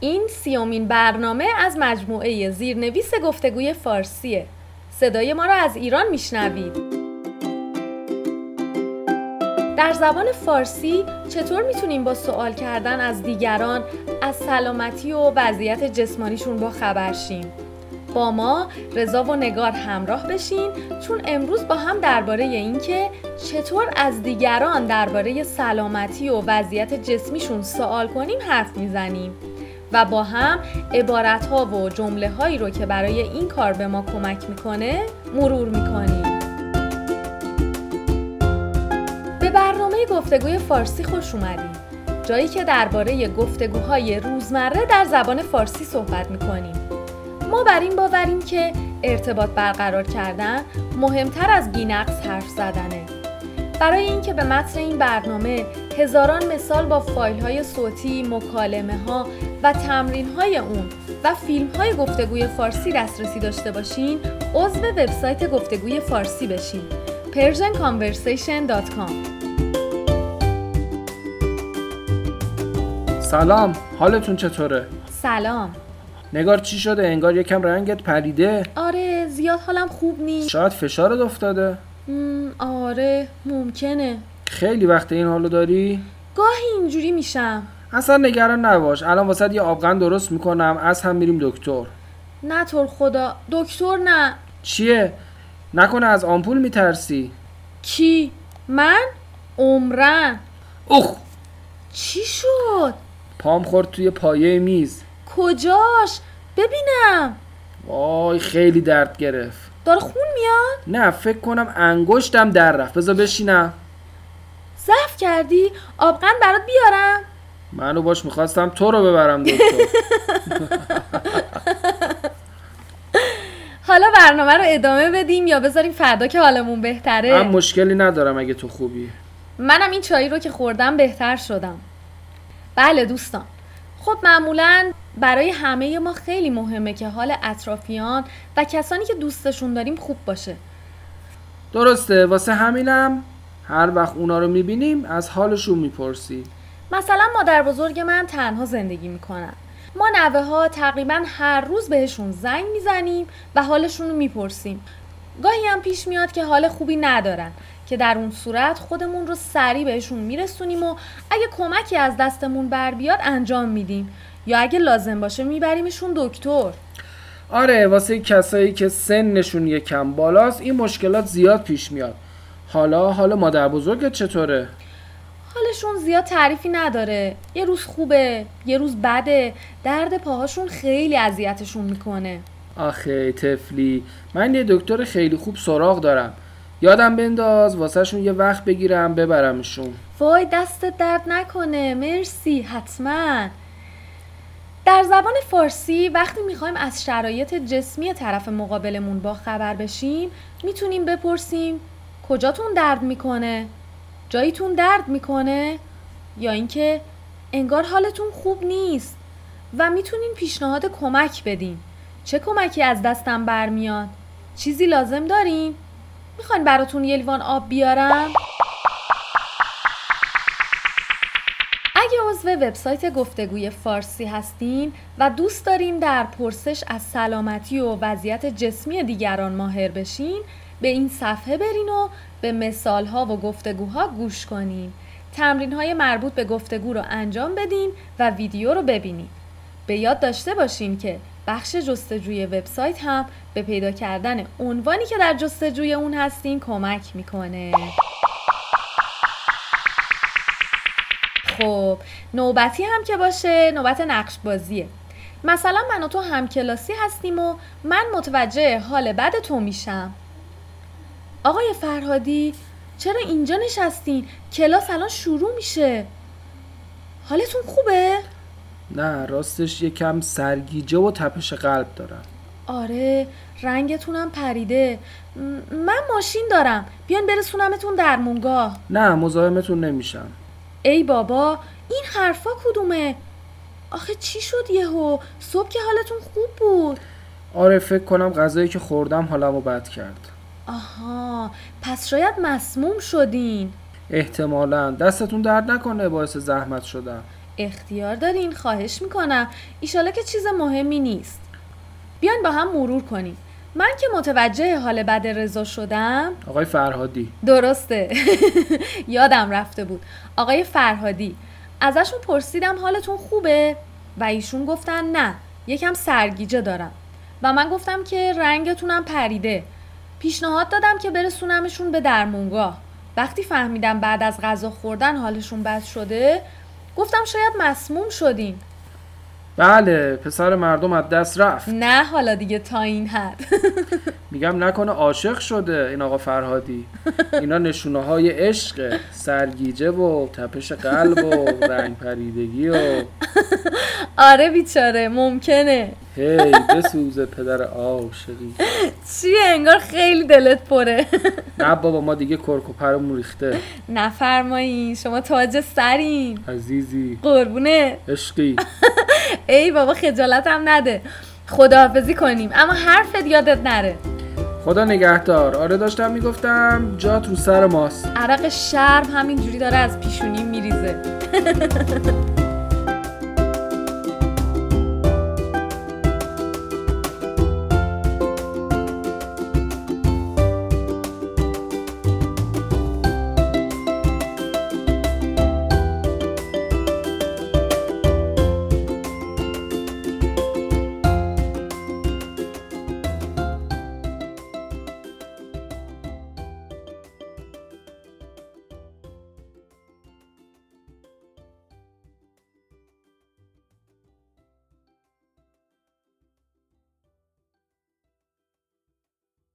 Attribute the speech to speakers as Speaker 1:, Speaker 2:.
Speaker 1: این سیومین برنامه از مجموعه زیرنویس گفتگوی فارسیه. صدای ما را از ایران میشنوید. در زبان فارسی چطور می‌تونیم با سوال کردن از دیگران از سلامتی و وضعیت جسمانیشون با خبر شیم؟ با ما رضا و نگار همراه بشین چون امروز با هم درباره اینکه چطور از دیگران درباره سلامتی و وضعیت جسمیشون سوال کنیم حرف می‌زنیم. و با هم عبارت ها و جمله هایی رو که برای این کار به ما کمک می‌کنه مرور می‌کنیم. به برنامه گفتگوی فارسی خوش اومدیم جایی که درباره گفتگوهای روزمره در زبان فارسی صحبت می‌کنیم. ما بر این باوریم که ارتباط برقرار کردن مهمتر از بینقص حرف زدنه. برای اینکه به متن این برنامه هزاران مثال با فایل های صوتی، مکالمه ها و تمرین های اون و فیلم های گفتگوی فارسی دسترسی داشته باشین عضو وبسایت گفتگوی فارسی بشین. persianconversation.com
Speaker 2: سلام حالتون چطوره؟
Speaker 1: سلام.
Speaker 2: نگار چی شده؟ انگار یکم رنگت پریده؟
Speaker 1: آره زیاد حالم خوب نیست.
Speaker 2: شاید فشارت افتاده؟
Speaker 1: آره ممکنه.
Speaker 2: خیلی وقت این حالو داری؟
Speaker 1: گاهی اینجوری میشم.
Speaker 2: اصلا نگران نباش. الان واسه یه آبغن درست می‌کنم از هم میریم دکتر.
Speaker 1: نه طور خدا. دکتر نه.
Speaker 2: چیه؟ نکنه از آمپول میترسی؟
Speaker 1: کی؟ من؟ عمرن.
Speaker 2: اوخ!
Speaker 1: چی شد؟
Speaker 2: پام خورد توی پایه میز.
Speaker 1: کجاش؟ ببینم.
Speaker 2: وای خیلی درد گرفت.
Speaker 1: داره خون میاد؟
Speaker 2: نه فکر کنم انگشتم در رفت. بذار بشینم.
Speaker 1: ضعف کردی؟ آبغن برات بیارم.
Speaker 2: منو باش می‌خواستم تو رو ببرم دکتر.
Speaker 1: حالا برنامه رو ادامه بدیم یا بذاریم فردا که حالمون
Speaker 2: من
Speaker 1: بهتره
Speaker 2: مشکلی ندارم اگه تو خوبی.
Speaker 1: منم این چایی رو که خوردم بهتر شدم. بله دوستان. خب معمولا برای همه ما خیلی مهمه که حال اطرافیان و کسانی که دوستشون داریم خوب باشه.
Speaker 2: درسته واسه همینم هر وقت اونا رو می‌بینیم از حالشون می‌پرسی.
Speaker 1: مثلا مادر بزرگ من تنها زندگی می‌کنن ما نوه ها تقریبا هر روز بهشون زنگ می‌زنیم و حالشون رو می‌پرسیم. گاهی هم پیش میاد که حال خوبی ندارن که در اون صورت خودمون رو سریع بهشون میرسونیم و اگه کمکی از دستمون بر بیاد انجام میدیم. یا اگه لازم باشه میبریمشون دکتر.
Speaker 2: آره واسه کسایی که سنشون یکم بالاست این مشکلات زیاد پیش میاد. حالا حال مادر بزرگت چطوره؟
Speaker 1: حالشون زیاد تعریفی نداره. یه روز خوبه یه روز بده. درد پاهاشون خیلی اذیتشون می‌کنه.
Speaker 2: آخه تفلی من یه دکتر خیلی خوب سراغ دارم. یادم بنداز واسهشون یه وقت بگیرم ببرمشون.
Speaker 1: وای دستت درد نکنه. مرسی حتما. در زبان فارسی وقتی می‌خوایم از شرایط جسمی طرف مقابلمون با خبر بشیم می‌تونیم بپرسیم کجاتون درد می‌کنه؟ جاییتون درد می‌کنه؟ یا اینکه انگار حالتون خوب نیست و می‌تونیم پیشنهاد کمک بدیم چه کمکی از دستم برمیاد؟ چیزی لازم دارین؟ می‌خواین براتون یه لیوان آب بیارم؟ عضو وبسایت گفتگوی فارسی هستین و دوست دارین در پرسش از سلامتی و وضعیت جسمی دیگران ماهر بشین به این صفحه برین و به مثالها و گفتگوها گوش کنین. تمرین های مربوط به گفتگو رو انجام بدین و ویدیو رو ببینین. به یاد داشته باشین که بخش جستجوی وبسایت هم به پیدا کردن عنوانی که در جستجوی اون هستین کمک می‌کنه. خب نوبتی هم که باشه نوبت نقش بازیه مثلا من و تو همکلاسی هستیم و من متوجه حال بد تو میشم. آقای فرهادی چرا اینجا نشستین؟ کلاس الان شروع میشه. حالتون خوبه؟
Speaker 2: نه راستش یکم سرگیجه و تپش قلب دارم.
Speaker 1: آره رنگتونم پریده. من ماشین دارم. بیان برسونمتون در مونگاه
Speaker 2: نه مزاحمتون نمیشم.
Speaker 1: ای بابا این حرفا کدومه؟ آخه چی شد یهو؟ صبح که حالتون خوب بود.
Speaker 2: آره فکر کنم غذایی که خوردم حالمو بد کرد.
Speaker 1: آها پس شاید مسموم شدین.
Speaker 2: احتمالا. دستتون درد نکنه باعث زحمت شدم
Speaker 1: اختیار دارین خواهش می‌کنم. ایشالا که چیز مهمی نیست. بیاین با هم مرور کنیم. من که متوجه حال بد رضا شدم.
Speaker 2: آقای فرهادی.
Speaker 1: درسته. یادم رفته بود. آقای فرهادی ازشون پرسیدم حالتون خوبه؟ و ایشون گفتن نه. یکم سرگیجه دارم. و من گفتم که رنگتونم پریده. پیشنهاد دادم که برسونمشون به درمونگاه وقتی فهمیدم بعد از غذا خوردن حالشون بد شده گفتم شاید مسموم شدین
Speaker 2: بله پسر مردم از دست رفت.
Speaker 1: نه حالا دیگه تا این حد.
Speaker 2: میگم نکنه عاشق شده این آقا فرهادی. اینا نشونه های عشق سرگیجه و تپش قلب و رنگ پریدگی و
Speaker 1: آره بیچاره ممکنه.
Speaker 2: هی بسوزه پدر عاشقی.
Speaker 1: چیه؟ انگار خیلی دلت پره.
Speaker 2: نه بابا ما دیگه کرک و پرمون ریخته.
Speaker 1: نفرمایین شما تاج سرین.
Speaker 2: عزیزی.
Speaker 1: قربونه.
Speaker 2: عشقی.
Speaker 1: ای بابا خجالتم نده. خداحافظی کنیم. اما حرفت یادت نره.
Speaker 2: خدا نگهدار. آره داشتم می‌گفتم جات رو سر ماست.
Speaker 1: عرق شرم همینجوری داره از پیشونی میریزه.